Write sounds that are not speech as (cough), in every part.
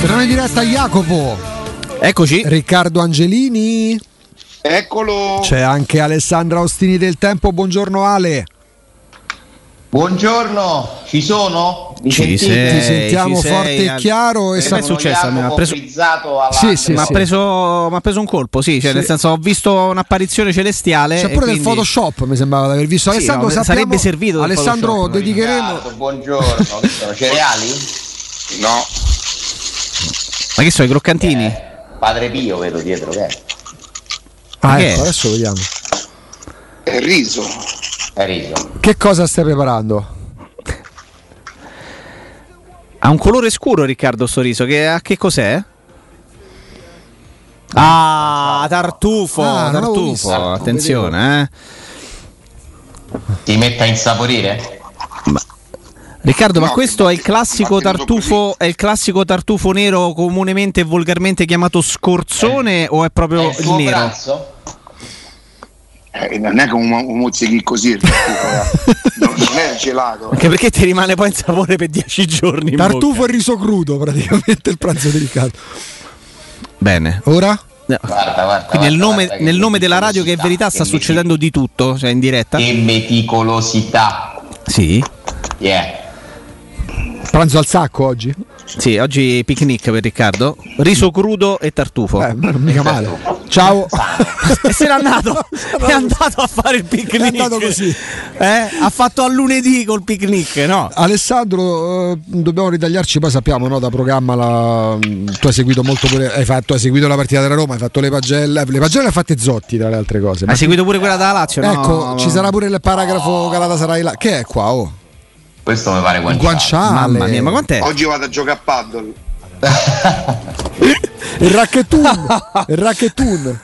Torniamo in diretta Jacopo. Eccoci. Riccardo Angelini. Eccolo. C'è anche Alessandra Ostini del Tempo. Buongiorno Ale. Buongiorno, ci sono? Mi Ci sei, Ti sentiamo ci sei, forte e chiaro. E Eh, sa- beh, è successo? Mi ha preso- Sì, sì, Mi ha sì. preso, m'ha preso un colpo, sì, cioè Sì. nel senso ho visto un'apparizione celestiale. C'è e pure del quindi- Photoshop, mi sembrava di aver visto. Sì, Alessandro, no, sappiamo- sarebbe servito del Alessandro, dedicheremo. Buongiorno, sono cereali? No, Ma che so, i croccantini? Eh, Padre Pio vedo dietro che è. Ah, Che ecco, è? adesso vediamo. è riso. È riso. Che cosa stai preparando? Ha un colore scuro Riccardo sto riso, che, a che cos'è? Ah, tartufo, Ah, tartufo, visto. attenzione, eh. Ti metta a insaporire? Riccardo, ma No, questo è il classico ma tartufo, è il classico tartufo nero comunemente e volgarmente chiamato scorzone o è proprio È il il nero? pranzo? Eh, non è che un, un mozzichi così, il tartufo, eh. (laughs) non, non è gelato. Anche perché ti rimane poi in sapore per dieci giorni. Tartufo e riso crudo, praticamente il pranzo di Riccardo. Bene. Ora? No. Guarda, guarda. Quindi nel guarda, nome, guarda nel nome della radio che è verità sta succedendo di tutto, cioè in diretta? Che meticolosità. Sì. Yeah. Pranzo al sacco oggi? Sì, oggi picnic per Riccardo. Riso crudo e tartufo. Eh, mica male. Ciao. e se n'è andato, (laughs) è andato a fare il picnic. È andato così. Eh? Ha fatto a lunedì col picnic, no? Alessandro, eh, dobbiamo ritagliarci, poi sappiamo no, da programma la- tu hai seguito molto pure, hai, fatto, hai seguito la partita della Roma, hai fatto le pagelle, le pagelle le ha fatte Zotti tra le altre cose. Ma Hai seguito pure quella della Lazio, no? ecco, ci sarà pure il paragrafo Galatasaray là. Che è qua? Oh? Questo mi pare guanciale. guanciale. Mamma mia, ma quant'è? Oggi vado a giocare a paddle. Il racchettun. il racchettun.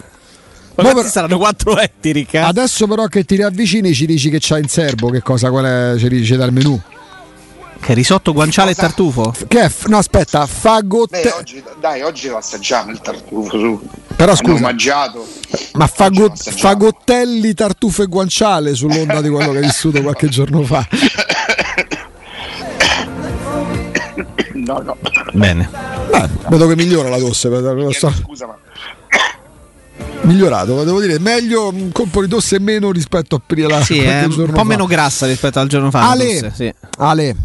Ma Mo per- saranno quattro etti, Ricca? Adesso però che ti riavvicini ci dici che c'hai in serbo, che cosa qual è, ci dice dal menù. Che risotto, guanciale e tartufo? Che è? f- No, aspetta, fagotte. Beh, oggi, dai, oggi lo assaggiamo il tartufo. Su. Però scusa, mangiato. ma Oggi fago- lo assaggiamo. fagottelli, tartufo e guanciale sull'onda di quello che hai vissuto qualche giorno fa. (laughs) No, no. Bene. Beh, vedo che migliora la tosse. Scusa, ma Migliorato, devo dire, meglio un colpo di tosse meno rispetto a prima Sì, (laughs) qualche è un giorno po' fa. meno grassa rispetto al giorno fa. Ale, forse, sì. Ale,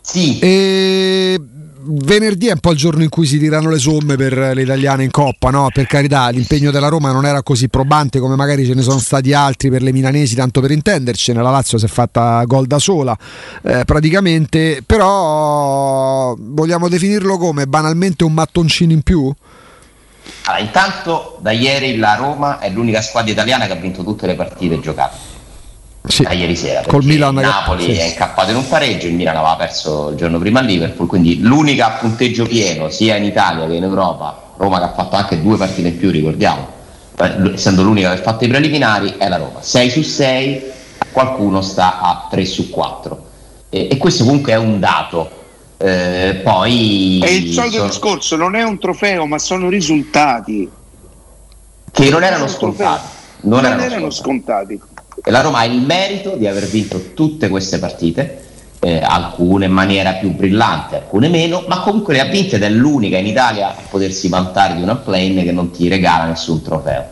Sì. e venerdì è un po' il giorno in cui si tirano le somme per le italiane in coppa, no? Per carità, l'impegno della Roma non era così probante come magari ce ne sono stati altri per le milanesi, tanto per intendercene. La Lazio si è fatta gol da sola, eh, praticamente, però vogliamo definirlo come banalmente un mattoncino in più? Allora, intanto da ieri la Roma è l'unica squadra italiana che ha vinto tutte le partite giocate. Sì. Da ieri sera. Col Milan il Napoli sì. è incappato in un pareggio, il Milan aveva perso il giorno prima a Liverpool, quindi l'unica a punteggio pieno sia in Italia che in Europa, Roma che ha fatto anche due partite in più, ricordiamo, eh, essendo l'unica che ha fatto i preliminari, è la Roma. 6 su 6, qualcuno sta a 3 su 4. E, e questo comunque è un dato. Eh, poi è il solito sono- discorso, non è un trofeo, ma sono risultati. che non erano scontati. Non, Non, erano erano scontati. scontati. E la Roma ha il merito di aver vinto tutte queste partite, eh, alcune in maniera più brillante, alcune meno, ma comunque le ha vinte ed è l'unica in Italia a potersi vantare di una plane che non ti regala nessun trofeo.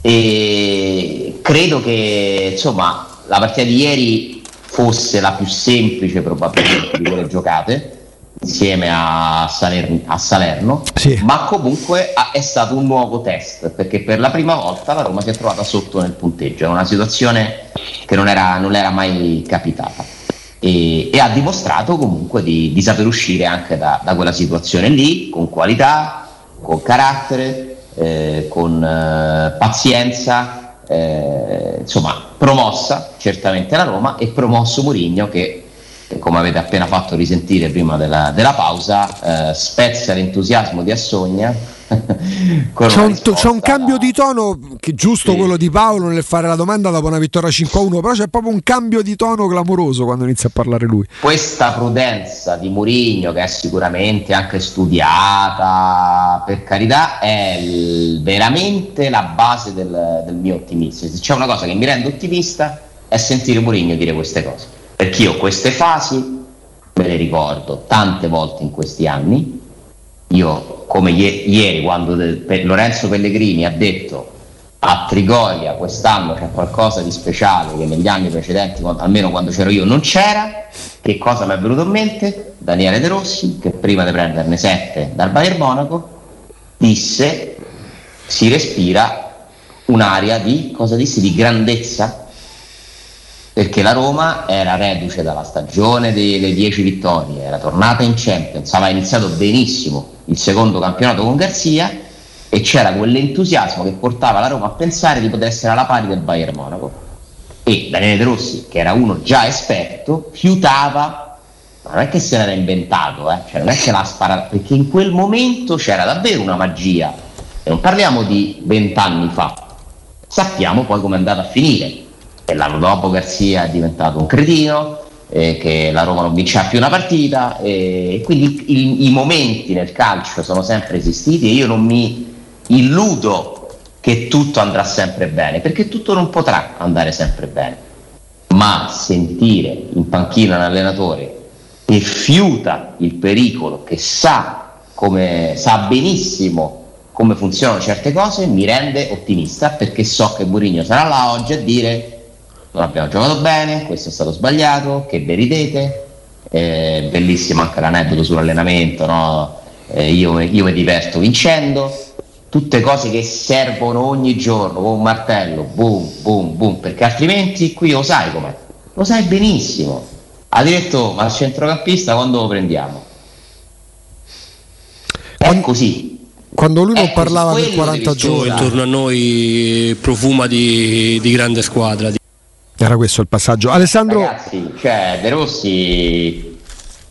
E credo che insomma la partita di ieri fosse la più semplice probabilmente di quelle giocate insieme a, Saler- a Salerno, Sì. ma comunque ha- è stato un nuovo test perché per la prima volta la Roma si è trovata sotto nel punteggio, è una situazione che non era, non era mai capitata e, e ha dimostrato comunque di, di saper uscire anche da, da quella situazione lì con qualità, con carattere, eh, con eh, pazienza, eh, insomma promossa certamente la Roma e promosso Mourinho che che, come avete appena fatto risentire prima della, della pausa, eh, spezza l'entusiasmo di Assogna. (laughs) C'è un, c'è un cambio da- di tono, che giusto Sì. quello di Paolo nel fare la domanda dopo una vittoria 5-1, però c'è proprio un cambio di tono clamoroso quando inizia a parlare lui. Questa prudenza di Murigno, che è sicuramente anche studiata, per carità, è il- veramente la base del, del mio ottimismo. Se c'è una cosa che mi rende ottimista è sentire Murigno dire queste cose. Perché io queste fasi me le ricordo tante volte in questi anni io come ie- ieri quando de- pe- Lorenzo Pellegrini ha detto a Trigoria quest'anno c'è qualcosa di speciale che negli anni precedenti, quando- almeno quando c'ero io, non c'era, che cosa mi è venuto in mente? Daniele De Rossi, che prima di prenderne 7 dal Bayern Monaco, disse si respira un'aria di, cosa disse, di grandezza perché la Roma era reduce dalla stagione delle 10 vittorie, era tornata in Champions, aveva iniziato benissimo il secondo campionato con Garzia e c'era quell'entusiasmo che portava la Roma a pensare di poter essere alla pari del Bayern Monaco. E Daniele De Rossi, che era uno già esperto, fiutava, ma non è che se l'era inventato, eh? cioè non è che l'ha sparato, perché in quel momento c'era davvero una magia. E non parliamo di vent'anni fa, sappiamo poi come è andata a finire e l'anno dopo Garzia è diventato un cretino, eh, che la Roma non vinceva più una partita e quindi il- i momenti nel calcio sono sempre esistiti e io non mi illudo che tutto andrà sempre bene, perché tutto non potrà andare sempre bene, ma sentire in panchina un allenatore che fiuta il pericolo, che sa, come, sa benissimo come funzionano certe cose, mi rende ottimista perché so che Mourinho sarà là oggi a dire non abbiamo giocato bene, questo è stato sbagliato, che vi ridete, eh, bellissimo anche l'aneddoto sull'allenamento, no? Eh, io, io mi diverto vincendo, tutte cose che servono ogni giorno con un martello, boom, boom, boom, perché altrimenti qui lo sai com'è, lo sai benissimo. Ha detto, ma il centrocampista quando lo prendiamo? È così. Quando lui non parlava per 40 devi giorni, intorno a noi profuma di, di grande squadra. di- era questo il passaggio. Alessandro, Ragazzi, cioè De Rossi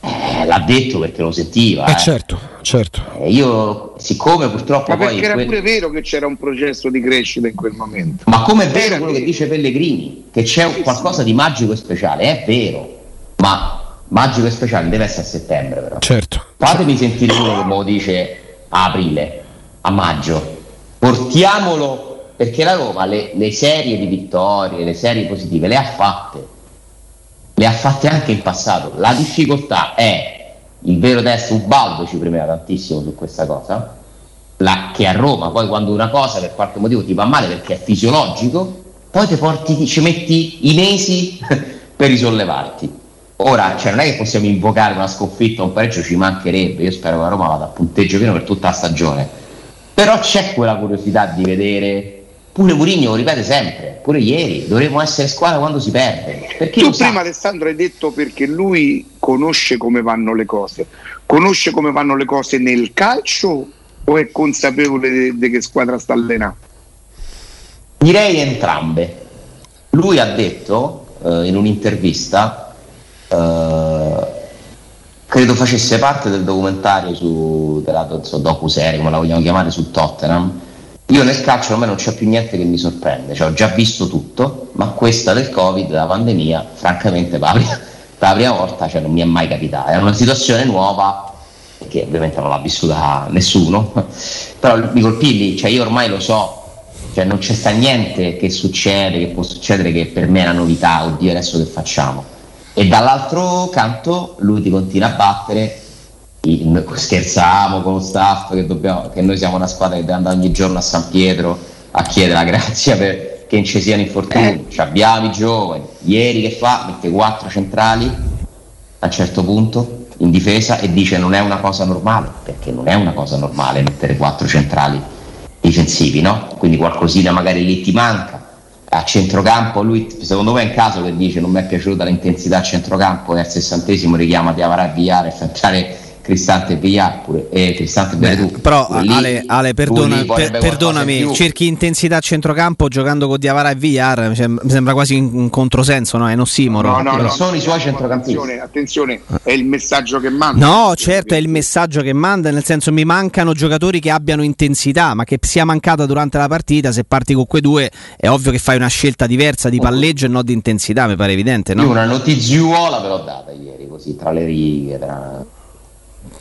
eh, l'ha detto perché lo sentiva. eh eh. certo, certo. Eh, Io, siccome purtroppo Ma poi. perché era que- pure vero che c'era un processo di crescita in quel momento. Ma come è vero quello che dice Pellegrini, che c'è un- qualcosa di magico e speciale, è vero, ma magico e speciale deve essere a settembre però. Certo. Fatemi sentire uno che me lo dice a aprile, a maggio. Portiamolo perché la Roma le, le serie di vittorie, le serie positive le ha fatte. Le ha fatte anche in passato. La difficoltà è il vero test Ubaldo ci premeva tantissimo su questa cosa. La- che a Roma poi quando una cosa per qualche motivo ti va male perché è fisiologico, poi ti porti, ci metti i mesi (laughs) per risollevarti. Ora, cioè, non è che possiamo invocare una sconfitta o un pareggio, ci mancherebbe. Io spero che la Roma vada a punteggio pieno per tutta la stagione. Però c'è quella curiosità di vedere. Pure Mourinho lo ripete sempre, pure ieri, dovremmo essere squadra quando si perde. Perché Tu lo sa. prima Alessandro hai detto perché lui conosce come vanno le cose. Conosce come vanno le cose nel calcio o è consapevole di che squadra sta allenando? Direi entrambe. Lui ha detto eh, in un'intervista, eh, credo facesse parte del documentario su della so, docu-serie, come la vogliamo chiamare, su Tottenham. Io nel calcio me non c'è più niente che mi sorprende, cioè, ho già visto tutto, ma questa del Covid, della pandemia, francamente per la prima, (laughs) la volta cioè, non mi è mai capitata. È una situazione nuova che ovviamente non l'ha vissuta nessuno, (laughs) però mi colpì lì, cioè io ormai lo so, cioè non c'è sta niente che succede, che può succedere che per me è una novità, oddio adesso che facciamo. E dall'altro canto lui ti continua a battere, scherzavamo con lo staff che, dobbiamo, che noi siamo una squadra che deve andare ogni giorno a San Pietro a chiedere la grazia per che non ci siano infortuni, Ci abbiamo i giovani, ieri che fa mette quattro centrali a un certo punto in difesa e dice non è una cosa normale, perché non è una cosa normale mettere quattro centrali difensivi, no? Quindi qualcosina magari lì ti manca. A centrocampo lui secondo me è un caso che dice non mi è piaciuta l'intensità a centrocampo e al sessantesimo richiama Diavara e Villar e fa entrare Cristante Villar pure e Cristante Beretù. Però lì- Ale, Ale, perdona- per- in perdonami, cerchi intensità a centrocampo giocando con Diavara e Villar, cioè, mi sembra quasi un, controsenso, no? È un ossimoro. no, sono i suoi centrocampisti. Attenzione, attenzione, è il messaggio che manda. No, certo, è il messaggio che manda, nel senso mi mancano giocatori che abbiano intensità, ma che sia mancata durante la partita, se parti con quei due è ovvio che fai una scelta diversa di palleggio e non di intensità, mi pare evidente, Io no? una notiziuola ve l'ho data ieri, così tra le righe, tra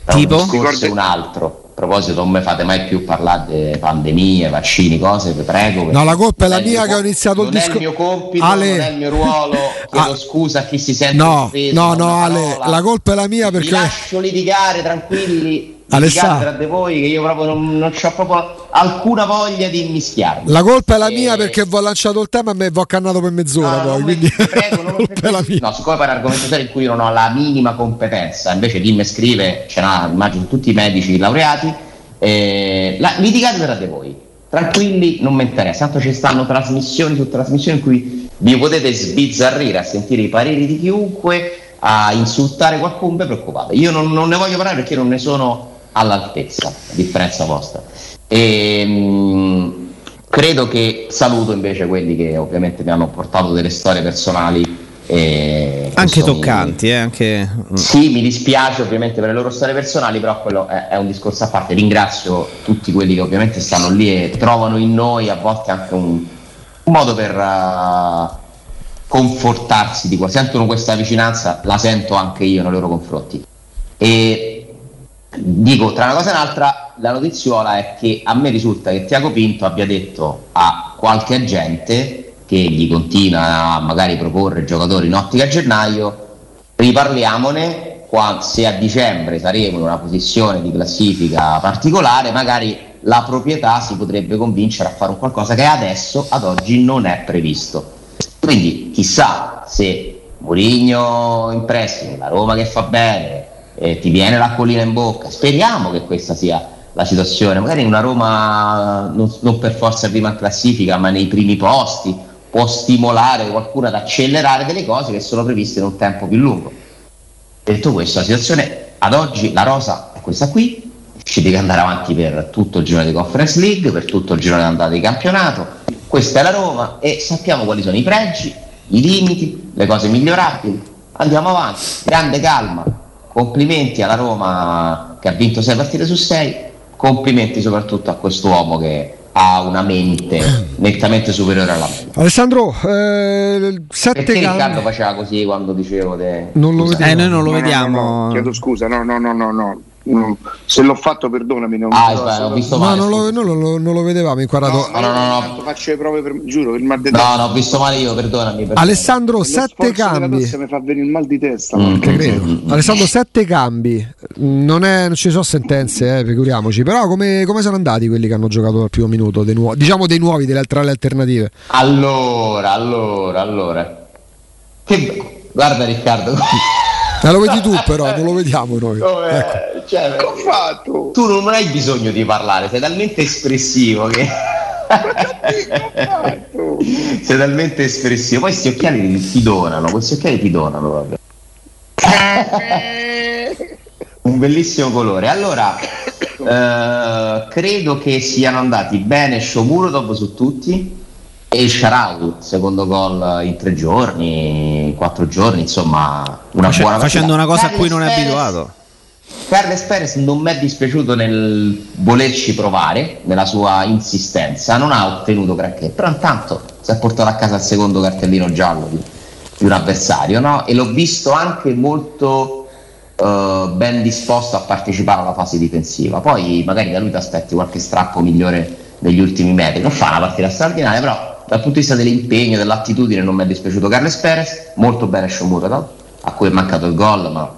Tipo? un discorso e un altro. A proposito, non mi fate mai più parlare di pandemie, vaccini, cose, vi prego. No, la colpa è la mia che ho iniziato il non è il mio compito, Ale- non è il mio ruolo. (laughs) Chiedo Ah. scusa a chi si sente No, offeso no, no, Ale, parola. la colpa è la mia Vi perché lascio litigare tranquilli. Alessandro. tra di voi che io proprio non, non ho proprio alcuna voglia di mischiarmi. La colpa è la E- mia perché vi ho lanciato il tema e me vi ho cannato per mezz'ora No, poi, quindi prego, non (laughs) colpa è la mia. No, siccome poi è un argomento serio in cui io non ho la minima competenza, invece chi mi scrive, ce n'ha immagino tutti i medici laureati, eh, la, litigate tra di voi, tranquilli, non mi interessa, tanto ci stanno trasmissioni su trasmissioni in cui vi potete sbizzarrire a sentire i pareri di chiunque, a insultare qualcuno, vi preoccupate, io non, non ne voglio parlare perché non ne sono all'altezza, a differenza vostra. E, mh, credo che saluto invece quelli che ovviamente mi hanno portato delle storie personali. eh, Anche questo mi- toccanti, eh, anche... sì, mi dispiace ovviamente per le loro storie personali, però quello è, è un discorso a parte. Ringrazio tutti quelli che ovviamente stanno lì e trovano in noi a volte anche un, un modo per eh, confortarsi di qua. Sentono questa vicinanza, la sento anche io nei loro confronti. E dico tra una cosa e un'altra, la notiziola è che a me risulta che Tiago Pinto abbia detto a qualche agente che gli continua a magari proporre giocatori in ottica a gennaio riparliamone se a dicembre saremo in una posizione di classifica particolare, magari la proprietà si potrebbe convincere a fare un qualcosa che adesso, ad oggi, non è previsto. Quindi chissà se Mourinho in pressing, la Roma che fa bene, eh, ti viene l'acquolina in bocca, speriamo che questa sia la situazione, magari una Roma non, non per forza prima in classifica, ma nei primi posti, può stimolare qualcuno ad accelerare delle cose che sono previste in un tempo più lungo. Detto questo, la situazione ad oggi, la rosa è questa qui, ci deve andare avanti per tutto il girone di Conference League, per tutto il girone d'andata di campionato, questa è la Roma e sappiamo quali sono i pregi, i limiti, le cose migliorabili, andiamo avanti, grande calma, complimenti alla Roma che ha vinto 6 partite su 6, complimenti soprattutto a quest'uomo che ha una mente (clears throat) nettamente superiore alla mia. Alessandro, eh, sette Perché Riccardo gambe. faceva così quando dicevo de... Non lo vedevo. Eh, noi non lo No, vediamo. no, no, chiedo scusa, no, no, no, no, no. Se l'ho fatto, perdonami. Non Ah, sbaglio, ho visto No, male. non lo, non lo- non lo vedevamo inquadrato. No, no, no, no, faccio le prove per giuro, per il mal di testa. No, no, ho visto male io, perdonami. perdonami. Alessandro, sette cambi. mi fa venire il mal di testa. Mm. Te credo. Mm. Alessandro, sette cambi. Non, è- non ci sono sentenze, eh, figuriamoci. Però, come, come sono andati quelli che hanno giocato al primo minuto? Dei nuovi, diciamo dei nuovi, delle, le alternative. Allora, allora, allora. Che... Guarda Riccardo, Eh, lo vedi tu, però, non lo vediamo noi. come- Ecco. cioè, Che ho fatto? tu non hai bisogno di parlare, sei talmente espressivo che... (laughs) sei talmente espressivo. Poi questi occhiali ti, ti donano, questi occhiali ti donano proprio. Un bellissimo colore. Allora, eh, credo che siano andati bene Shomurodov su tutti e il Sharawi, secondo gol in tre giorni, quattro giorni, insomma, una Face- buona facendo partita. una cosa a cui Carles non è Perez- abituato. Carles Perez non mi è dispiaciuto nel volerci provare, nella sua insistenza, non ha ottenuto granché, però intanto si è portato a casa il secondo cartellino giallo di, di un avversario, no? E l'ho visto anche molto eh, ben disposto a partecipare alla fase difensiva. Poi magari da lui ti aspetti qualche strappo migliore negli ultimi metri. Non fa una partita straordinaria, però dal punto di vista dell'impegno, dell'attitudine non mi è dispiaciuto. Carles Perez, molto bene Shomurodov, a cui è mancato il gol, ma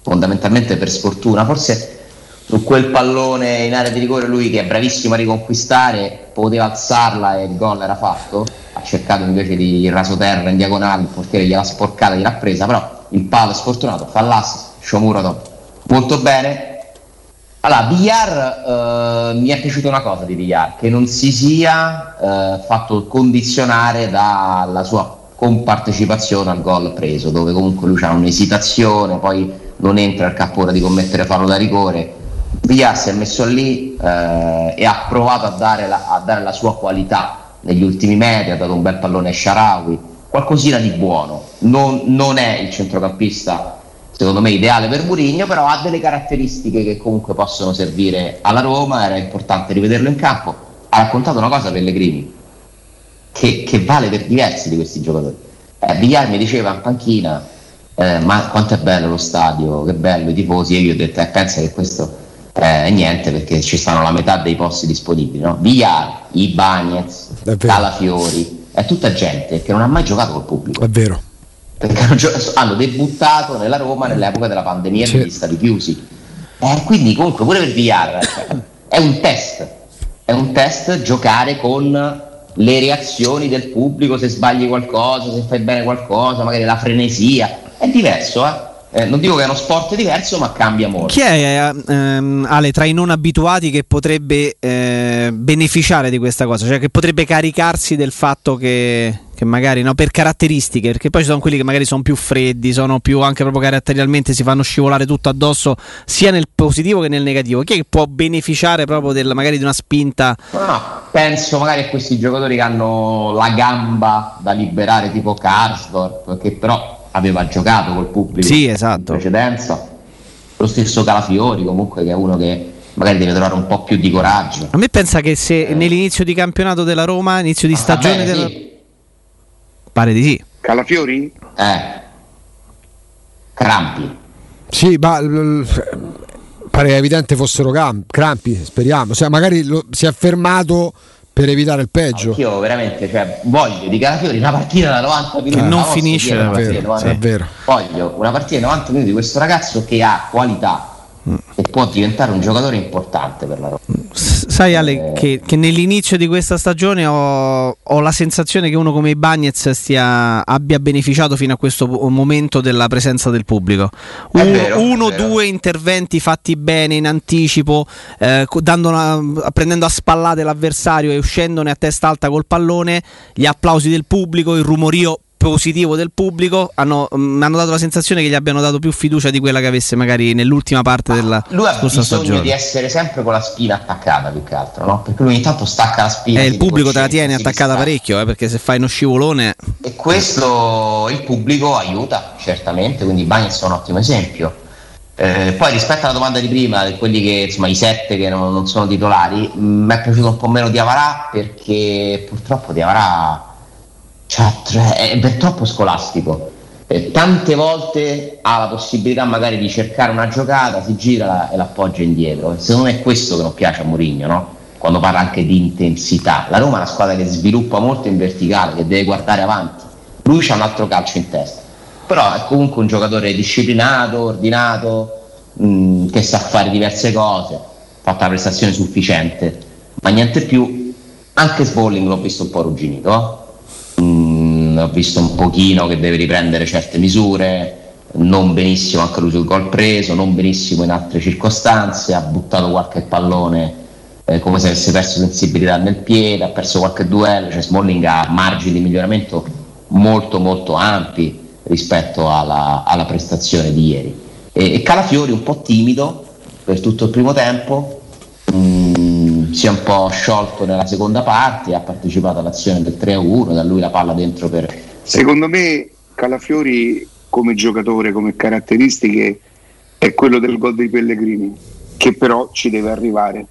fondamentalmente per sfortuna. Forse su quel pallone in area di rigore lui che è bravissimo a riconquistare poteva alzarla e il gol era fatto. Ha cercato invece di rasoterra in diagonale il portiere gliel'ha sporcata gliel'ha presa però il palo è sfortunato fa l'assist Shomurodov molto bene allora Villar eh, mi è piaciuta una cosa di Villar che non si sia eh, fatto condizionare dalla sua compartecipazione al gol preso dove comunque lui ha un'esitazione poi non entra il capo di commettere fallo da rigore Villar si è messo lì eh, e ha provato a dare, la, a dare la sua qualità negli ultimi metri, ha dato un bel pallone a Sharawi, qualcosina di buono. Non, non è il centrocampista, secondo me, ideale per Murigno, però ha delle caratteristiche che comunque possono servire alla Roma, era importante rivederlo in campo. Ha raccontato una cosa Pellegrini, che, che vale per diversi di questi giocatori. Eh, Villar mi diceva in panchina, eh, ma quanto è bello lo stadio, che bello i tifosi, e io ho detto, eh, pensa che questo è niente perché ci stanno la metà dei posti disponibili, no? Villar, vero. Calafiori, è tutta gente che non ha mai giocato col pubblico, È vero. Perché hanno, debuttato nella Roma nell'epoca della pandemia e degli stati chiusi. Eh, quindi comunque pure per VR cioè, è un test, è un test giocare con le reazioni del pubblico, se sbagli qualcosa, se fai bene qualcosa, magari la frenesia, è diverso, eh? Eh, non dico che è uno sport diverso, ma cambia molto. Chi è ehm, Ale tra i non abituati che potrebbe eh, beneficiare di questa cosa? Cioè che potrebbe caricarsi del fatto che, che magari no, per caratteristiche, perché poi ci sono quelli che magari sono più freddi, sono più anche proprio caratterialmente si fanno scivolare tutto addosso, sia nel positivo che nel negativo. Chi è che può beneficiare proprio del, magari di una spinta? No, penso magari a questi giocatori che hanno la gamba da liberare, tipo Karsdorp, che però aveva giocato col pubblico sì, esatto. in precedenza. Lo stesso Calafiori, comunque, che è uno che magari deve trovare un po' più di coraggio. A me pensa che se eh. nell'inizio di campionato della Roma, inizio di ah, stagione bene, della... sì. Pare di sì. Calafiori? Eh. Crampi. Sì, ma pare evidente fossero crampi, speriamo. Cioè, magari lo, si è fermato per evitare il peggio. Io veramente cioè, voglio di Calafiori una partita da 90 minuti. Che non finisce la partita. È vero. Voglio una partita da 90 minuti di questo ragazzo che ha qualità e può diventare un giocatore importante per la Roma. Sai Ale, eh. che, che, nell'inizio di questa stagione ho, ho, la sensazione che uno come i Bagnets stia, abbia beneficiato fino a questo momento della presenza del pubblico. Un, vero, uno, due interventi fatti bene in anticipo, eh, una, prendendo a spallate l'avversario e uscendone a testa alta col pallone, gli applausi del pubblico, il rumorio positivo del pubblico hanno, mi mm, hanno dato la sensazione che gli abbiano dato più fiducia di quella che avesse magari nell'ultima parte Ma della lui ha bisogno stagione. di essere sempre con la spina attaccata più che altro no? perché lui ogni tanto stacca la spina eh, il pubblico te la tiene attaccata parecchio eh, perché se fai uno scivolone e questo il pubblico aiuta certamente quindi Bagnes è un ottimo esempio eh, poi rispetto alla domanda di prima, di quelli che insomma i sette che non, non sono titolari, mi è piaciuto un po' meno di Avarà perché purtroppo di Avarà cioè, è per troppo scolastico. Eh, tante volte ha la possibilità magari di cercare una giocata, si gira e l'appoggia indietro. Secondo me è questo che non piace a Mourinho, no? quando parla anche di intensità. La Roma è una squadra che sviluppa molto in verticale, che deve guardare avanti. Lui c'ha un altro calcio in testa, però è comunque un giocatore disciplinato, ordinato, mh, mm, che sa fare diverse cose, ha fatto una prestazione sufficiente, ma niente più. Anche Sbolling l'ho visto un po' arrugginito. Eh? Mm, ho visto un pochino che deve riprendere certe misure, non benissimo anche lui sul gol preso, non benissimo in altre circostanze, ha buttato qualche pallone eh, come se avesse perso sensibilità nel piede, ha perso qualche duello, cioè Smalling ha margini di miglioramento molto molto ampi rispetto alla, alla prestazione di ieri. E, e Calafiori un po' timido per tutto il primo tempo, si è un po' sciolto nella seconda parte, ha partecipato all'azione del 3-1, da lui la palla dentro per... Secondo me Calafiori come giocatore, come caratteristiche, è quello del gol dei Pellegrini, che però ci deve arrivare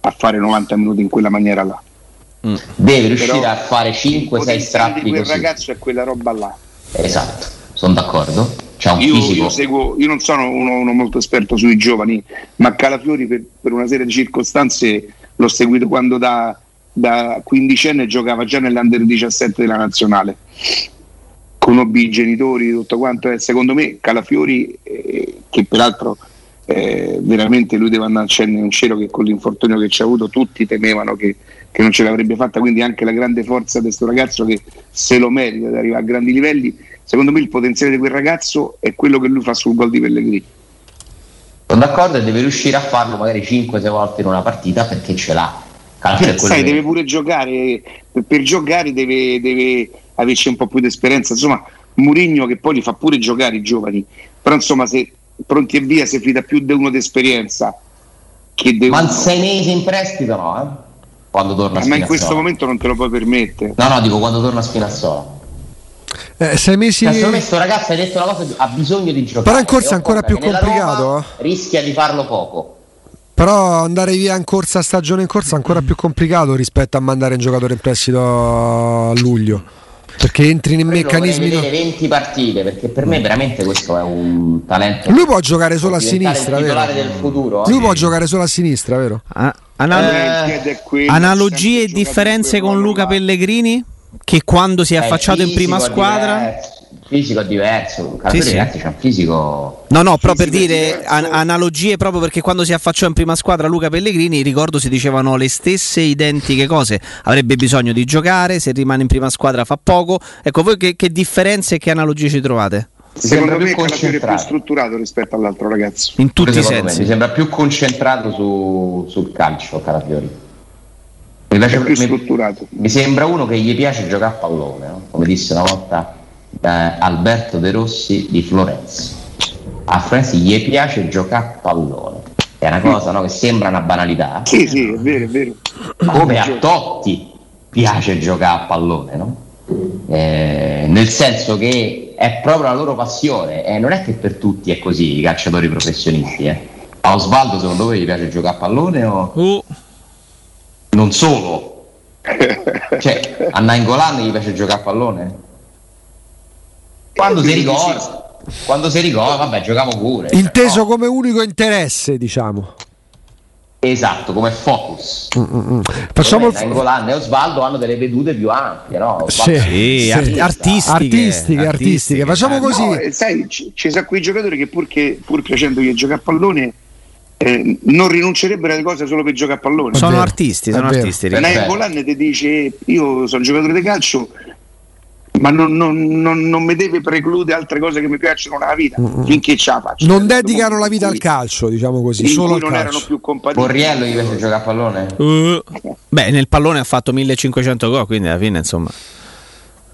a fare 90 minuti in quella maniera là. Mm. Deve riuscire però a fare 5-6 strappi quel così. ragazzo è quella roba là. Esatto, sono d'accordo. Io, io, seguo, io, non sono uno, uno, molto esperto sui giovani, ma Calafiori per, per una serie di circostanze l'ho seguito quando da, da quindicenne giocava già nell'Under 17 della nazionale. Conobbi i genitori tutto quanto. E secondo me Calafiori eh, che peraltro eh, veramente lui deve andare a in un cielo che con l'infortunio che ci ha avuto tutti temevano che, che, non ce l'avrebbe fatta. Quindi anche la grande forza di questo ragazzo che se lo merita di arrivare a grandi livelli. Secondo me il potenziale di quel ragazzo è quello che lui fa sul gol di Pellegrini sono d'accordo e deve riuscire a farlo magari 5-6 volte in una partita perché ce l'ha. Cioè, sai, deve pure giocare, per, per giocare deve, deve, averci un po' più di esperienza. Insomma, Murigno che poi li fa pure giocare i giovani, però insomma se pronti e via si fida più di uno di esperienza che di Ma sei mesi in prestito no? Eh? Quando torna a Ma in questo momento non te lo puoi permettere. No, no, dico quando torna a Spinazzola. Eh, sei mesi. Cioè, secondo me questo ragazzo hai detto una cosa, ha bisogno di giocare. Però in corsa è ancora più complicato. Roma, eh. rischia di farlo poco. Però andare via in corsa, stagione in corsa, è ancora più complicato rispetto a mandare un giocatore in prestito a luglio. Perché entri nei Quello meccanismi. Devi vedere 20 partite, perché per me veramente questo è un talento. Lui può giocare solo a sinistra, vero? Del futuro, Lui può giocare solo a sinistra, vero? Ah, anal- eh, analogie e differenze con Luca Pellegrini? Che quando si è affacciato in prima squadra fisico è diverso. Sì, sì. ragazzi, c'è un fisico. No, no, però per Fisico dire diverso. an- analogie proprio perché quando si affacciò in prima squadra Luca Pellegrini, ricordo si dicevano le stesse identiche cose. Avrebbe bisogno di giocare, se rimane in prima squadra fa poco. Ecco, voi che, che differenze e che analogie ci trovate? Mi Secondo sembra me più Calafiori è più concentrato. strutturato rispetto all'altro ragazzo. In tutti i secondo me, sensi. Mi sembra più concentrato su- sul calcio Calafiori. Mi, piace- più mi- strutturato. mi sembra uno che gli piace giocare a pallone, no? come disse una volta eh, Alberto De Rossi di Florenzi. A Florenzi gli piace giocare a pallone. È una cosa no, che sembra una banalità, Sì, sì, è vero, è vero. come a Totti piace giocare a pallone, no? Eh, nel senso che è proprio la loro passione e non è che per tutti è così i calciatori professionisti. Eh. A Osvaldo secondo voi gli piace giocare a pallone o Uh, non solo? (laughs) Cioè, a Nainggolan gli piace giocare a pallone? Quando si ricorda, quando si ricorda, vabbè, giochiamo pure. Inteso no. come unico interesse, diciamo. Esatto, come focus. Facciamo il Nainggolan e Osvaldo hanno delle vedute più ampie, no? Sì. Sì, art- artistiche, Artistiche, artistiche. Facciamo eh. così. No, eh, sai, ci, ci sono quei giocatori che pur, che, pur piacendogli giocare a pallone eh, non rinuncerebbero alle cose solo per giocare a pallone. Sono vero, artisti, sono vero. artisti. Nai. Golan ti dice io sono giocatore di calcio ma non, non, non, non mi deve precludere altre cose che mi piacciono nella vita finché ce la faccio Non dedicano la vita al calcio, diciamo così, solo non erano calcio. più compatibili Borriello gli piace giocare a pallone? Uh, beh, nel pallone ha fatto 1500 gol, quindi alla fine, insomma.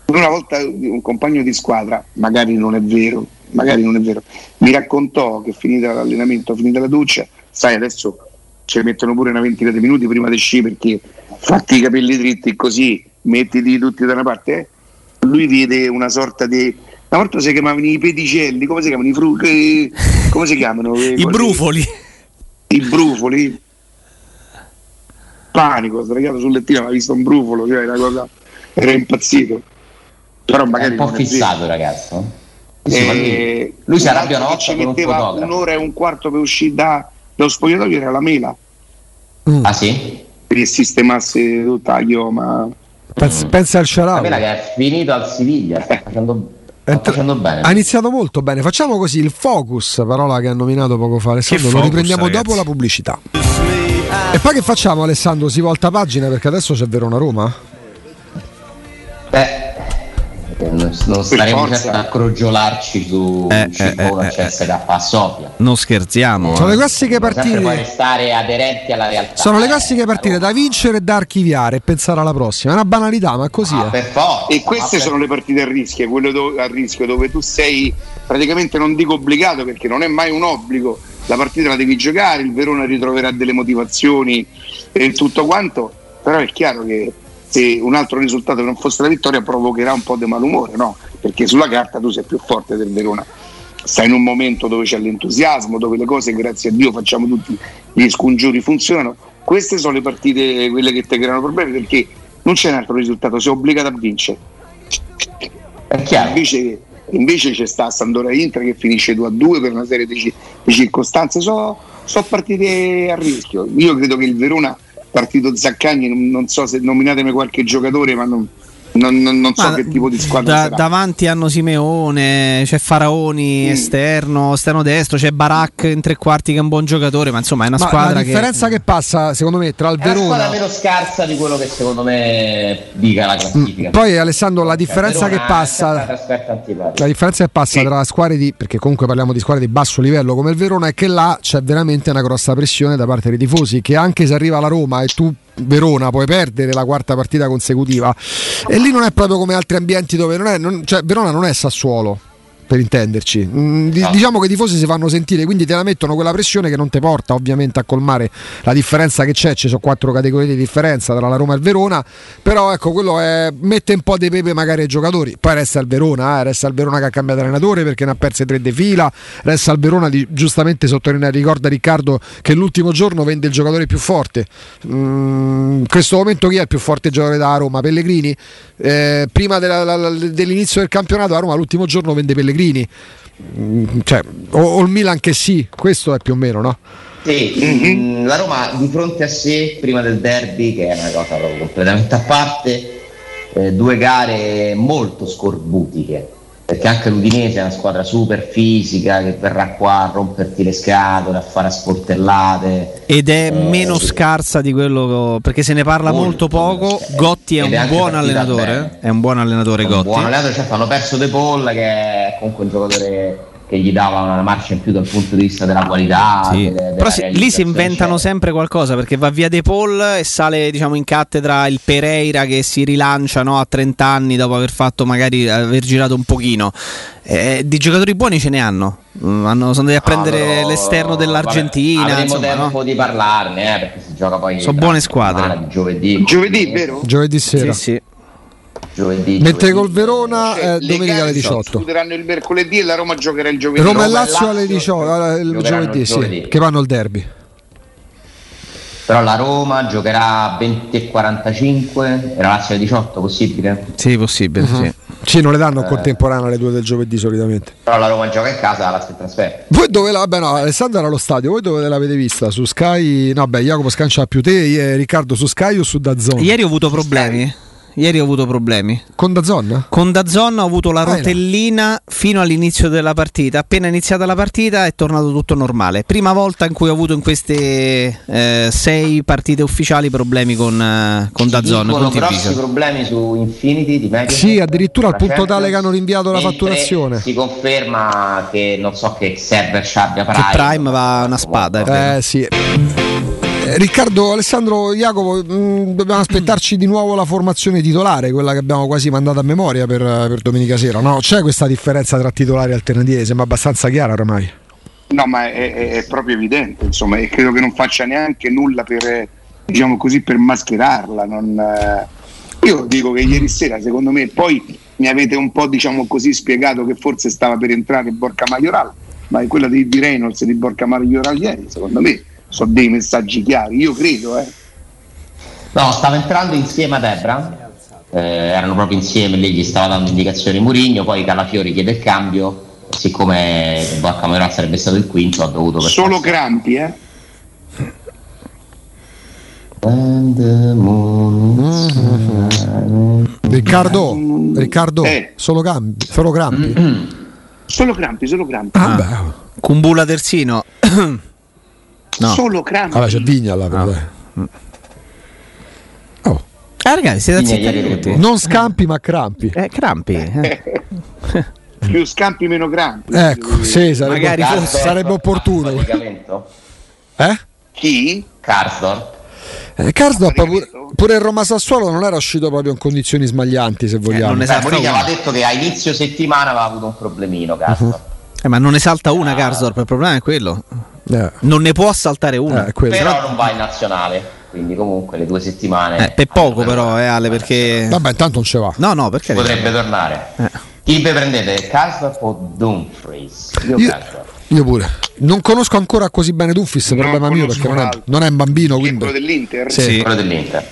una volta un compagno di squadra magari non è vero magari non è vero mi raccontò che finita l'allenamento finita la doccia sai adesso ci mettono pure una ventina di minuti prima di sci perché fatti i capelli dritti così mettiti tutti da una parte eh. lui vede una sorta di una volta si chiamavano i pedicelli come si chiamano i fru che- come si chiamano Eh, (laughs) I brufoli. i brufoli panico sdraiato sul lettino aveva visto un brufolo cioè una cosa era impazzito però È magari un po' è fissato ragazzo. Sì, ma lui- Eh, lui si un arrabbia volta ci con un metteva fotografo. un'ora e un quarto per uscire da- dallo spogliatoio era la mela Ah sì? che sistemasse tutta la chioma Pensa, pensa al La Sharawi. mela che è finito al Siviglia, sta facendo, sta Entra- facendo bene. Ha iniziato molto bene. Facciamo così il focus, parola che ha nominato poco fa Alessandro. Lo focus, riprendiamo ragazzi? dopo la pubblicità. E poi che facciamo, Alessandro? Si volta pagina perché adesso c'è Verona Roma? Eh, non, non staremo certo a crogiolarci su Eh, eh, eh, eh, eh, CSK a Sofia. Non scherziamo. Sono eh. le classiche partite. restare aderenti alla realtà. Sono le eh. classiche partite da vincere e da archiviare e pensare alla prossima. È una banalità, ma è così. Ah, eh. per forza, e queste per- sono le partite a rischio quelle dove, a rischio dove tu sei praticamente non dico obbligato perché non è mai un obbligo la partita la devi giocare il Verona ritroverà delle motivazioni e tutto quanto però è chiaro che se un altro risultato non fosse la vittoria provocherà un po' di malumore no? perché sulla carta tu sei più forte del Verona. Stai in un momento dove c'è l'entusiasmo dove le cose grazie a Dio facciamo tutti gli scongiuri funzionano. Queste sono le partite quelle che ti creano problemi perché non c'è un altro risultato. Sei obbligato a vincere. È chiaro. invece, invece c'è sta Sandora Inter che finisce 2 a 2 per una serie di, di circostanze. Sono partite a rischio. Io credo che il Verona partito Zaccagni non, so se nominatemi qualche giocatore ma non, non- non- non so Ma che tipo di squadra da- sarà davanti hanno Simeone, c'è Faraoni Mm. esterno, esterno destro, c'è Barak in tre quarti che è un buon giocatore, ma insomma è una Ma squadra la che differenza che... passa, secondo me, tra il È una squadra Verona. meno scarsa di quello che secondo me dica la classifica. Mm, Poi Alessandro, la Cioè, differenza che Verona è una passa. La differenza che passa Sì. tra squadre di. perché comunque parliamo di squadre di basso livello come il Verona è che là c'è veramente una grossa pressione da parte dei tifosi. Che anche se arriva la Roma e tu, Verona, puoi perdere la quarta partita consecutiva. E lì non è proprio come altri ambienti dove non è. non- cioè, Verona non è Sassuolo. Per intenderci, Mm, di- No. diciamo che i tifosi si fanno sentire, quindi te la mettono quella pressione che non ti porta ovviamente a colmare la differenza che c'è. Ci sono quattro categorie di differenza tra la Roma e il Verona, però ecco, quello è- mette un po' di pepe magari ai giocatori. Poi resta il Verona, eh, resta il Verona che ha cambiato allenatore perché ne ha perse tre di fila. Resta il Verona di giustamente sottolineare, ricorda Riccardo che l'ultimo giorno vende il giocatore più forte. Mm, in questo momento chi è il più forte giocatore da Roma? Pellegrini. Eh, prima della- la- la- dell'inizio del campionato a Roma l'ultimo giorno vende Pellegrini. Mm, cioè, o, o il Milan che sì, questo è più o meno, no? Sì, Mhm. mh, la Roma di fronte a sé prima del derby, che è una cosa proprio completamente a parte, eh, due gare molto scorbutiche. Perché anche l'Udinese è una squadra super fisica che verrà qua a romperti le scatole, a fare sportellate. Ed è Eh, meno scarsa di quello perché se ne parla molto, Molto poco. Gotti è un è anche buon allenatore. È un buon allenatore Un Gotti. buon allenatore, certo, hanno perso De Paul che è comunque un giocatore che gli dava una marcia in più dal punto di vista della qualità. Sì. delle- della Però si- lì si inventano sempre qualcosa perché va via De Paul e sale diciamo, in cattedra il Pereira che si rilancia no, a 30 anni dopo aver fatto magari aver girato un pochino. Eh, di giocatori buoni ce ne hanno. Mm, hanno- sono andati a No, prendere però, l'esterno vabbè, dell'Argentina. avremo insomma, no? tempo di parlarne eh, perché si gioca poi. Sono buone squadre. di Giovedì, Giovedì, vero? Giovedì sera. Sì, sì. Giovedì, Mentre giovedì. col Verona Cioè, eh, domenica alle si 18. discuteranno il mercoledì e la Roma giocherà il giovedì. Roma e Lazio alle Lazio 18, eh, il giovedì, il sì, giovedì. che vanno al derby. Però la Roma giocherà 20.45 e la Lazio alle 18, possibile? Sì, possibile. Mhm. sì. Sì, non le danno Eh. contemporanea alle due del giovedì solitamente. Però la Roma gioca in casa, la Lazio trasferta. Voi dove la. Vabbè, no, Alessandro era allo stadio, voi dove l'avete vista? Su Sky? No, beh, Jacopo scancia più te, Riccardo su Sky o su Dazzon? Ieri ho avuto problemi. Ieri ho avuto problemi. Con Dazzon? Con Dazzon ho avuto la Ah, no. rotellina fino all'inizio della partita. Appena iniziata la partita è tornato tutto normale. Prima volta in cui ho avuto in queste eh, sei partite ufficiali problemi con, eh, con. Dicono Con grossi problemi su Infinity di Mediaset. Sì, addirittura al punto tale che hanno rinviato la fatturazione. Si conferma che non so che server c'abbia Prime. Che Prime va una spada, è vero. Eh sì. Riccardo, Alessandro, Jacopo, mh, dobbiamo aspettarci di nuovo la formazione titolare, quella che abbiamo quasi mandato a memoria per, per domenica sera. No, c'è questa differenza tra titolari e alternativi, sembra abbastanza chiara ormai. No, ma è, è- è proprio evidente, insomma, e credo che non faccia neanche nulla per, diciamo così, per mascherarla. non, eh. Io dico che ieri sera, secondo me, poi mi avete un po', diciamo così, spiegato che forse stava per entrare Borca Majoral, ma è quella di, di Reynolds e di Borca Majoral ieri, secondo me, sono dei messaggi chiari, io credo, eh. No, stava entrando insieme ad Ebra, eh, erano proprio insieme, lì gli stava dando indicazioni Murigno, poi Calafiori chiede il cambio, siccome Majoral sarebbe stato il quinto ha dovuto per Solo forza- Crampi, eh. Is shining. Riccardo, Riccardo, Eh. solo cambi, solo crampi. Solo Crampi, solo Crampi. Ah, beh. Cumbula terzino. (clears throat) no. Solo Crampi. Vabbè, c'è Vigna là, però, dai. Oh, Ah, ragazzi, siete Vigna zitti tutti. non scampi ma crampi. Eh, crampi. eh. (laughs) Più Scampi meno Crampi. Ecco, sì, sarebbe, Magari Karsdorp sarebbe opportuno. Eh? Chi? Karsdorp? Eh, Karsdorp pure, pure il Roma Sassuolo non era uscito proprio in condizioni smaglianti, se vogliamo. non Beh, Esatto, una. aveva detto che a inizio settimana aveva avuto un problemino Karsdorp. Eh, ma non ne salta una Karsdorp, il problema è quello. Eh, Non ne può saltare una. eh, quello. Però non va in nazionale, quindi comunque le due settimane... Eh, per poco però, eh, Ale, perché... Vabbè, intanto non ce va. No, no, perché... Potrebbe tornare. Eh. Chi vi prendete, Karsdorp o Dumfries? Io, Io, io pure. Non conosco ancora così bene Non problema mio perché non è, non è un bambino, è quindi... quello dell'Inter? Sì. Sì. Quello dell'Inter.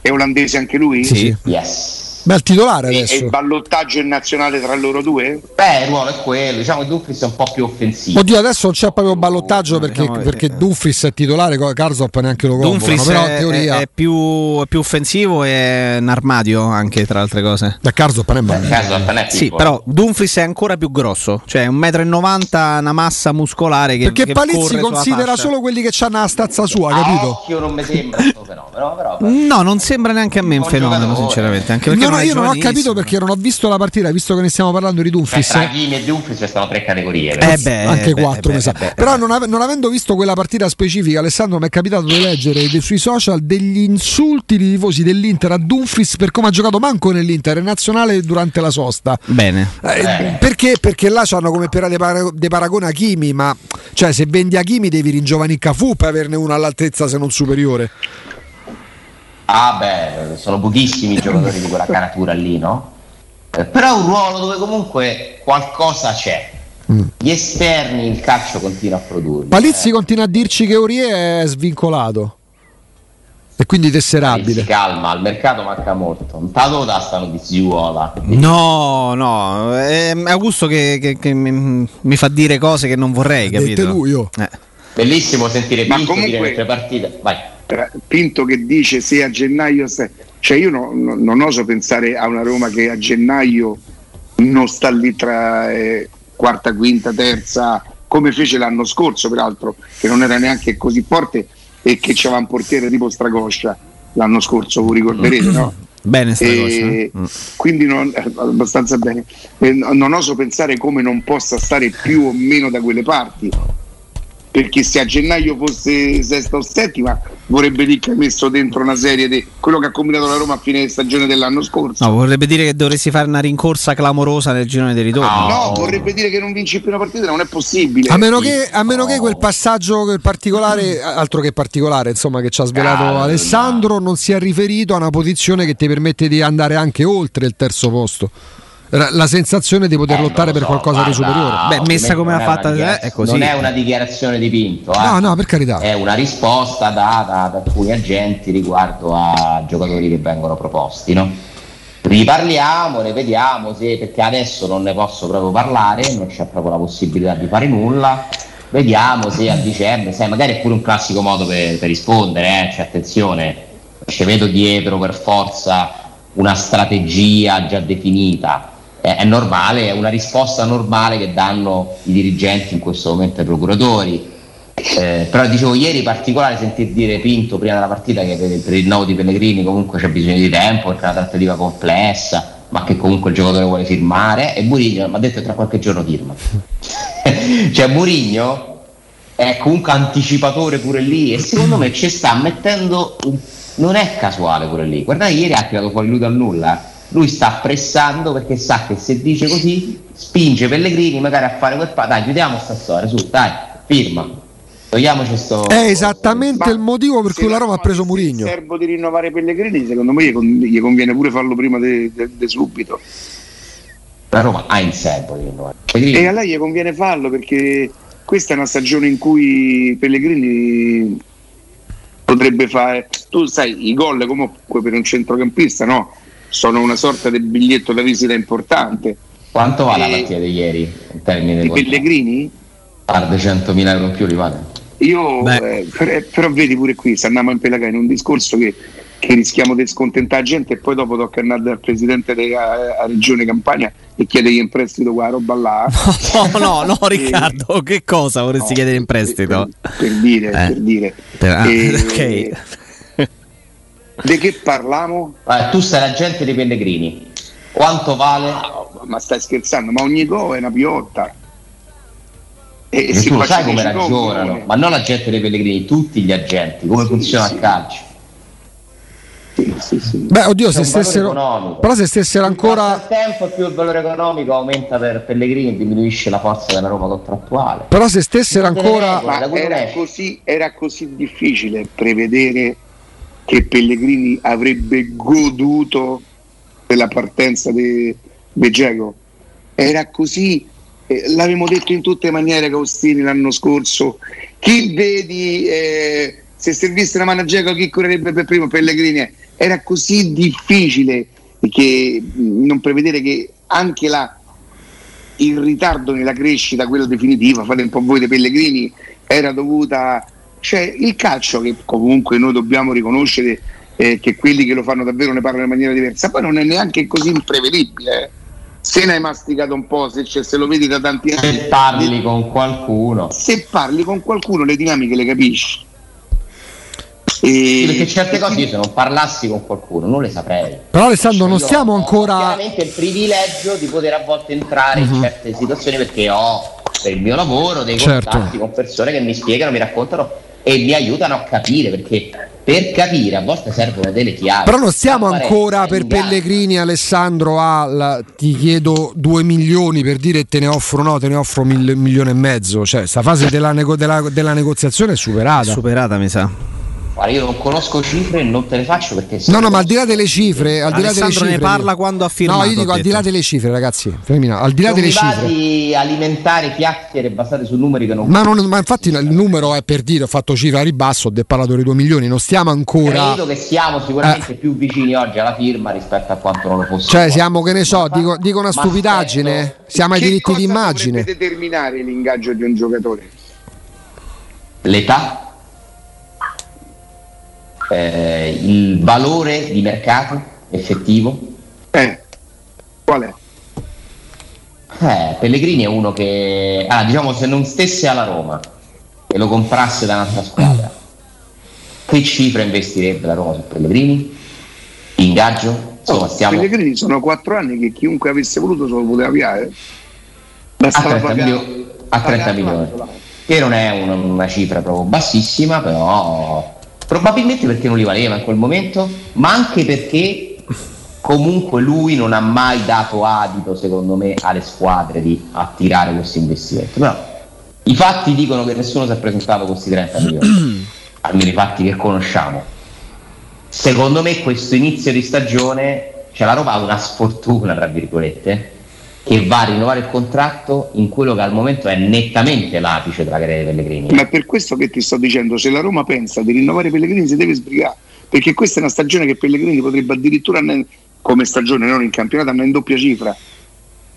È olandese anche lui? Sì, sì. Yes. Beh, il titolare E, e adesso. il ballottaggio è nazionale tra loro due? Beh, il ruolo è quello, diciamo che Dumfries è un po' più offensivo. Oddio, adesso non c'è proprio ballottaggio perché, diciamo che- perché Duffis è titolare, Karsdorp neanche lo Dumfries però è, in teoria... è- è più, è più offensivo e è un armadio anche tra altre cose. Da Karsdorp non è Eh, non è Sì, però Dumfries è ancora più grosso, cioè 1,90 m, una massa muscolare che Perché che Palizzi considera solo quelli che hanno la stazza sua, capito? occhio non mi sembra questo fenomeno, però... No, non sembra neanche a me un fenomeno, sinceramente. Anche perché No, no, io non ho capito perché non ho visto la partita, visto che ne stiamo parlando di Beh, Dumfries. tra Kimi e Dumfries ci sono tre categorie. Eh beh, anche beh, quattro beh, mi sa. beh, Però beh. non, ave- non avendo visto quella partita specifica, Alessandro mi è capitato di leggere sui social degli insulti di tifosi dell'Inter a Dumfries per come ha giocato manco nell'Inter, nazionale durante la sosta. Bene. Eh, Eh. Perché? Perché là c'hanno come per dei, para- dei paragoni a Kimi, ma cioè se vendi a Kimi devi ringiovanire Cafu per averne uno all'altezza se non superiore. Ah beh, sono pochissimi i giocatori di quella (laughs) caratura lì, no? Eh, però è un ruolo dove comunque qualcosa c'è. Mm. Gli esterni il calcio continua a produrre. Palizzi Eh, continua a dirci che Aurier è svincolato e quindi tesserabile. calma, al mercato manca molto. Non tato da stanno di ziuola. No, no, è Augusto che, che- che mi, mi fa dire cose che non vorrei, capito? lui, oh. Eh. Bellissimo sentire Pinto dire comunque- mentre partite. Vai. Pinto che dice se a gennaio... se- Cioè io no- no- non oso pensare a una Roma che a gennaio non sta lì tra eh, quarta, quinta, terza, come fece l'anno scorso peraltro, che non era neanche così forte e che c'era un portiere tipo Stragoscia l'anno scorso, vi ricorderete, no? Bene, sta E cosa. Mm. quindi non, eh, abbastanza bene. E non oso pensare come non possa stare più o meno da quelle parti. Perché se a gennaio fosse sesta o settima, vorrebbe dire che ha messo dentro una serie di quello che ha combinato la Roma a fine stagione dell'anno scorso. No, vorrebbe dire che dovresti fare una rincorsa clamorosa nel girone dei ritorni. No, vorrebbe dire che non vinci più una partita, non è possibile. A meno, che, a meno che quel passaggio quel particolare, altro che particolare, insomma, che ci ha svelato Ah, Alessandro, non sia riferito a una posizione che ti permette di andare anche oltre il terzo posto. La sensazione di poter Eh, lottare per so, qualcosa di guarda, superiore. Beh, messa come non l'ha è una fatta, dichiaraz- eh, è così. Non è una dichiarazione di Pinto, eh. No, no, per carità. è una risposta data da alcuni agenti riguardo a giocatori che vengono proposti. No? Riparliamo, ne vediamo se, perché adesso non ne posso proprio parlare, non c'è proprio la possibilità di fare nulla. Vediamo se a dicembre, sai, magari è pure un classico modo per, per rispondere, eh, cioè, attenzione, ci vedo dietro per forza una strategia già definita. È, normale, è una risposta normale che danno i dirigenti in questo momento ai procuratori. Eh, però dicevo ieri particolare sentir dire Pinto prima della partita che per, per il rinnovo di Pellegrini comunque c'è bisogno di tempo perché è una trattativa complessa ma che comunque il giocatore vuole firmare. E Murigno mi ha detto che tra qualche giorno firma. (laughs) Cioè Murigno è comunque anticipatore pure lì e secondo me ci sta mettendo un- non è casuale pure lì. Guardate ieri ha tirato fuori lui dal nulla lui sta pressando perché sa che se dice così spinge Pellegrini magari a fare quel pa- dai chiudiamo sta storia su dai firma togliamoci sto È esattamente Ma il motivo per cui la Roma ha preso Murigno. serbo di rinnovare Pellegrini, secondo me gli, con- gli conviene pure farlo prima di subito. la Roma ha in serbo di rinnovare Pellegrini. E a lei gli conviene farlo perché questa è una stagione in cui Pellegrini potrebbe fare. Tu sai, i gol comunque per un centrocampista no? Sono una sorta di biglietto da visita importante. quanto vale la Eh, partita di ieri in termini Di? Pellegrini? Parde 100.000 euro in più li vale Io, eh, per- però vedi pure qui, se andiamo a impelagare in un discorso che, che rischiamo di scontentare la gente e poi dopo tocca andare dal presidente della a Regione Campania e chiedergli in prestito quella roba là. (laughs) No, no, no, (laughs) Riccardo, che cosa vorresti No, chiedere in prestito? Per, per dire, Eh. per dire. Per- ah, E- (laughs) ok. Di che parliamo? Vabbè, tu sei l'agente dei Pellegrini quanto vale Ma stai scherzando? Ma ogni go è una piotta. E, E tu sai come 10 gol, ragionano, ma non l'agente dei Pellegrini, tutti gli agenti, come Sì, funziona sì. il calcio. Sì, sì, sì. Beh, oddio, C'è se stessero. economico. Però se stessero Più ancora. il tempo più il valore economico aumenta per Pellegrini e diminuisce la forza della Roma contrattuale. Però se stessero ancora. Quello era così, era così difficile prevedere che Pellegrini avrebbe goduto della partenza di De Dzeko. Era così, eh, l'avevamo detto in tutte le maniere Caustini l'anno scorso. Chi vedi, eh, se servisse una mano a Dzeko, chi correrebbe per primo? Pellegrini. Era così difficile che non prevedere che anche la, il ritardo nella crescita, quella definitiva, fate un po' voi dei Pellegrini, era dovuta. Cioè, il calcio che comunque noi dobbiamo riconoscere eh, che quelli che lo fanno davvero ne parlano in maniera diversa, poi non è neanche così imprevedibile. eh. Se ne hai masticato un po', se, c'è- se lo vedi da tanti anni, Se parli con qualcuno, se parli con qualcuno le dinamiche le capisci. E, perché certe cose io se non parlassi con qualcuno non le saprei. Però Alessandro, non Io stiamo ho ancora. Chiaramente il privilegio di poter a volte entrare in certe situazioni perché ho per il mio lavoro dei Certo. contatti con persone che mi spiegano, mi raccontano e mi aiutano a capire perché per capire a volte servono delle chiavi. Però non stiamo ancora per. Pellegrini, Alessandro, al ti chiedo due milioni per dire te ne offro no, te ne offro mil- un milione e mezzo. Cioè, sta fase della, nego- della- della negoziazione è superata. Superata, mi sa. Guarda, io non conosco cifre e non te le faccio perché No, no, ma al di là delle cifre, al di là delle Alessandro ne cifre. parla dico- quando ha firmato, No, io dico al di là delle cifre, ragazzi. Femminile, al di là non delle cifre. di alimentare chiacchiere basate su numeri che non Ma, non- ma infatti il numero è per dire, ho fatto cifra a ribasso, ho parlato di 2 milioni, non stiamo ancora. Credo che siamo sicuramente più vicini oggi alla firma rispetto a quanto non lo fosse. Cioè, siamo, che ne so, dico, dico una stupidaggine. aspetto- Siamo ai che diritti cosa d'immagine. dovrebbe determinare l'ingaggio di un giocatore? L'età, eh, il valore di mercato effettivo, Eh, qual è? Eh, Pellegrini è uno che, ah, diciamo, se non stesse alla Roma e lo comprasse da un'altra squadra, che cifra investirebbe la Roma su Pellegrini? Ingaggio? Insomma, Oh, stiamo Pellegrini sono quattro anni che chiunque avesse voluto se lo poteva avviare. a Bastava 30, pagare- milio- a 30 pagare milioni, che non è una, una cifra proprio bassissima, però probabilmente perché non li valeva in quel momento, ma anche perché comunque lui non ha mai dato adito, secondo me, alle squadre di attirare questo investimento. Però i fatti dicono che nessuno si è presentato con questi 30 milioni, (clears throat) almeno i fatti che conosciamo. Secondo me questo inizio di stagione, cioè la Roma ha una sfortuna, tra virgolette, che va a rinnovare il contratto in quello che al momento è nettamente l'apice della carriera di Pellegrini. Ma è per questo che ti sto dicendo, se la Roma pensa di rinnovare Pellegrini si deve sbrigare, perché questa è una stagione che Pellegrini potrebbe addirittura come stagione, non in campionato, andare in doppia cifra.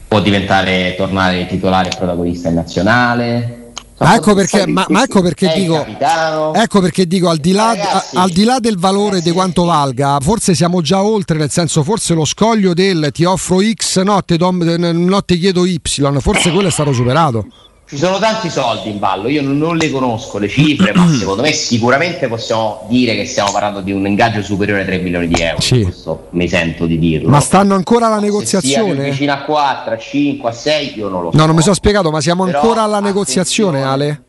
Può diventare, tornare titolare e protagonista in nazionale. Ma ecco perché, ma, ma ecco perché dico, capitano. ecco perché dico al di là, Ragazzi, al di là del valore di ragazzi, quanto valga, forse siamo già oltre, nel senso forse lo scoglio del ti offro X, no, te no, ti chiedo Y, forse quello è stato superato. Ci sono tanti soldi in ballo, io non, le conosco le cifre, ma (clears throat) secondo me sicuramente possiamo dire che stiamo parlando di un ingaggio superiore ai 3 milioni di euro. Sì. Questo mi sento di dirlo. Ma stanno ancora alla negoziazione? vicino a 4, a 5, a 6, io non lo so. No, non mi sono spiegato, ma siamo Però, ancora alla negoziazione. Ale?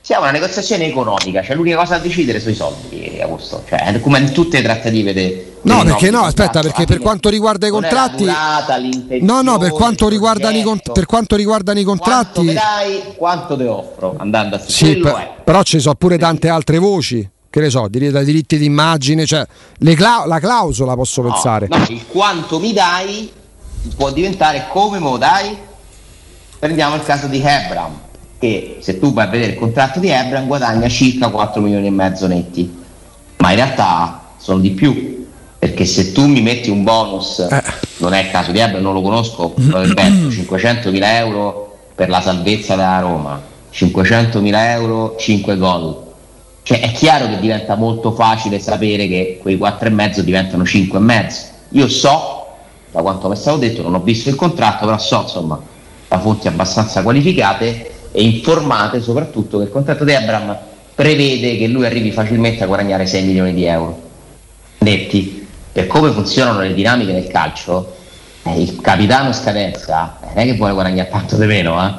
Siamo una negoziazione economica, cioè l'unica cosa da decidere sono i soldi, Augusto. Cioè, come in tutte le trattative de, No, dei perché no, aspetta, perché Alla per quanto riguarda i contratti durata, No, no, per quanto riguardano i, il con- progetto. per quanto riguardano i Quanto contratti mi dai, quanto te offro? Andando a Sì, per- però ci sono pure tante altre voci, che ne so, dai diritti d'immagine, cioè cla- la clausola posso No, pensare. no, il quanto mi dai può diventare come me lo dai. Prendiamo il caso di Hebram, che se tu vai a vedere il contratto di Hebram guadagna circa 4 milioni e mezzo netti, ma in realtà sono di più, perché se tu mi metti un bonus, Eh. non è il caso di Hebram, non lo conosco, lo ripeto, 500 mila euro per la salvezza della Roma, 500 mila euro, 5 gol. Cioè è chiaro che diventa molto facile sapere che quei 4,5 diventano 5,5. Io so, da quanto mi è stato detto, non ho visto il contratto, però so insomma da fonti abbastanza qualificate e informate soprattutto che il contratto di Abram prevede che lui arrivi facilmente a guadagnare 6 milioni di euro netti. Per come funzionano le dinamiche nel calcio, eh, il capitano scadenza non è che vuole guadagnare tanto di meno, eh?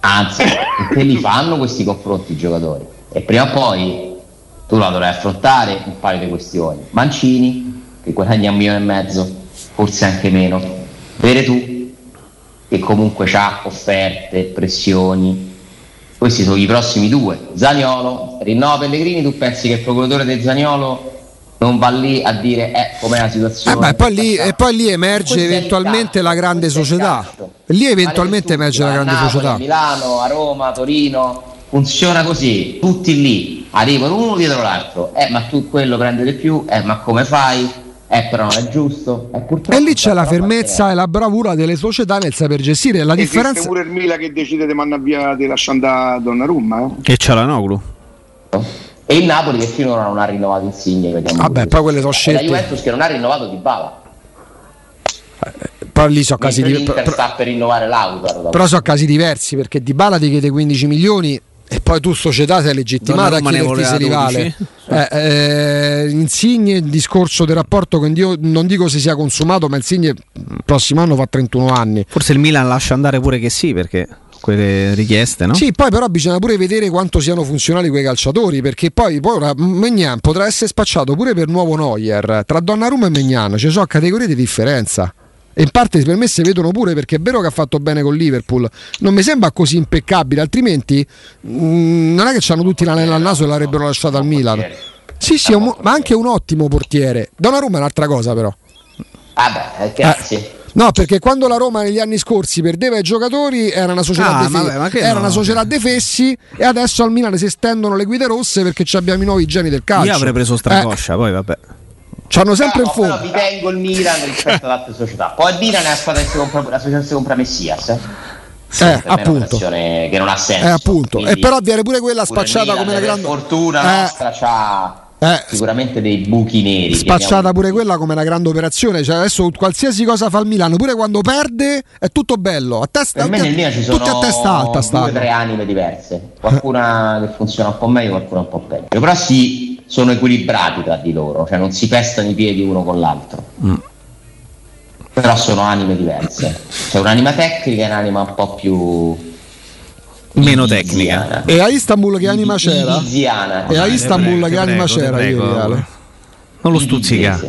anzi, (laughs) perché li fanno questi confronti i giocatori e prima o poi tu la dovrai affrontare un paio di questioni. Mancini che guadagna un milione e mezzo, forse anche meno. Vere tu che comunque ha offerte, pressioni. Questi sono i prossimi due. Zaniolo, rinnova Pellegrini, tu pensi che il procuratore del Zaniolo non va lì a dire eh, com'è la Eh, situazione? ma e poi lì, e poi lì emerge Questo eventualmente la grande società. Lì eventualmente Vale emerge la grande Napoli, società. A Milano, a Roma, a Torino, funziona così, tutti lì, arrivano uno dietro l'altro, eh ma tu quello prende di più, eh ma come fai? Eh però non è giusto. Eh, purtroppo E lì c'è la fermezza e la bravura delle società nel saper gestire. La Esiste differenza. pure il Mila che decide di mandare via di lasciare andare Donnarumma. eh? Che c'è la Noglu. E il Napoli che finora non ha rinnovato Insigne. vediamo Vabbè, poi quelle sono E la scelte. Juventus che non ha rinnovato Di Bala. Poi lì sono casi, Mentre di- l'Inter però, sta per rinnovare Lautaro. però sono casi diversi perché Di Bala ti chiede 15 milioni e poi tu società sei legittimata a Donnarumma ne chiederti se li voleva vale. 12. Eh, eh, Insigne il discorso del rapporto con Dio non dico se sia consumato ma Insigne il prossimo anno fa 31 anni Forse il Milan lascia andare pure che sì, perché quelle richieste, no? Sì, poi però bisogna pure vedere quanto siano funzionali quei calciatori, perché poi, poi ora Megnan potrà essere spacciato pure per nuovo Neuer. Tra Donnarumma e Megnan ci sono categorie di differenza. E in parte per me si vedono pure perché è vero che ha fatto bene con Liverpool, non mi sembra così impeccabile, altrimenti mm, non è che hanno tutti l'anello al naso e l'avrebbero lasciato al Milan. Sì, sì, un- ma anche un ottimo portiere. Donnarumma è un'altra cosa però. Vabbè, eh, grazie. No, perché quando la Roma negli anni scorsi perdeva i giocatori era una società, Ah, vabbè, ma che era no? una società de fessi e adesso al Milan si estendono le guide rosse perché ci abbiamo i nuovi geni del calcio. Io avrei preso Eh, Stracoscia, poi vabbè. c'hanno sempre in Però, però fondo. vi tengo il Milan rispetto ad altre società. Poi il Milan è la squadra che si compra, la società che si compra Messias. Eh? Eh, me è appunto. che non ha senso. Eh, appunto. Quindi E però viene pure quella pure spacciata Milan, come una per grande. fortuna Eh, nostra c'ha Eh, sicuramente dei buchi neri. Spacciata pure quella come una grande operazione. Cioè, adesso qualsiasi cosa fa il Milano, pure quando perde, è tutto bello. A testa, Per me tutti, nel Milan ci tutti sono a testa alta due o tre anime diverse, qualcuna che funziona un po' meglio, qualcuna un po' peggio. Però sì, sono equilibrati tra di loro, cioè non si pestano i piedi uno con l'altro. Mm. Però sono anime diverse. C'è un'anima tecnica e un'anima un po' più Meno tecnica. E a Istanbul che anima c'era? Ibiziana. E a Te Istanbul prego, che anima prego, c'era prego. ieri, Ale? Non lo stuzzica.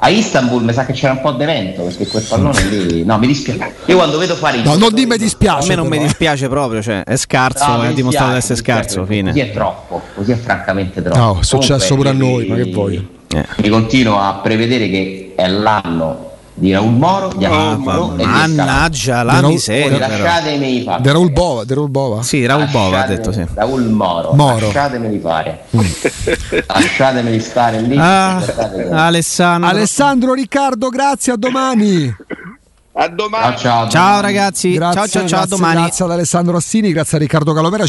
A Istanbul mi sa che c'era un po' d'evento perché quel pallone lì. No, mi dispiace. Io quando vedo fare No, non dimmi A dispiace. me non mi però, eh. dispiace proprio, cioè è scarso, No, mi ha dimostrato di essere mi scarso. perché Così Fine. è troppo, così è francamente troppo. No, è successo Comunque, pure a noi, mi- ma che voglio. Eh. Mi continuo a prevedere che è l'anno di Raul Moro, di e di Scaloni. Mannaggia la Raul- miseria. però. lasciatemi fare. De Raul Bova, De Raul Bova. Sì, Raul Bova ha detto sì. Raul Moro, Moro. lasciatemeli fare. lasciatemeli stare lì. Ah, Alessandro. Alessandro Riccardo, grazie, a domani. A domani. Ciao, ciao. Ciao ragazzi, Grazie, ciao ciao ciao, a grazie, domani. grazie ad Alessandro Assini, grazie a Riccardo Calopera.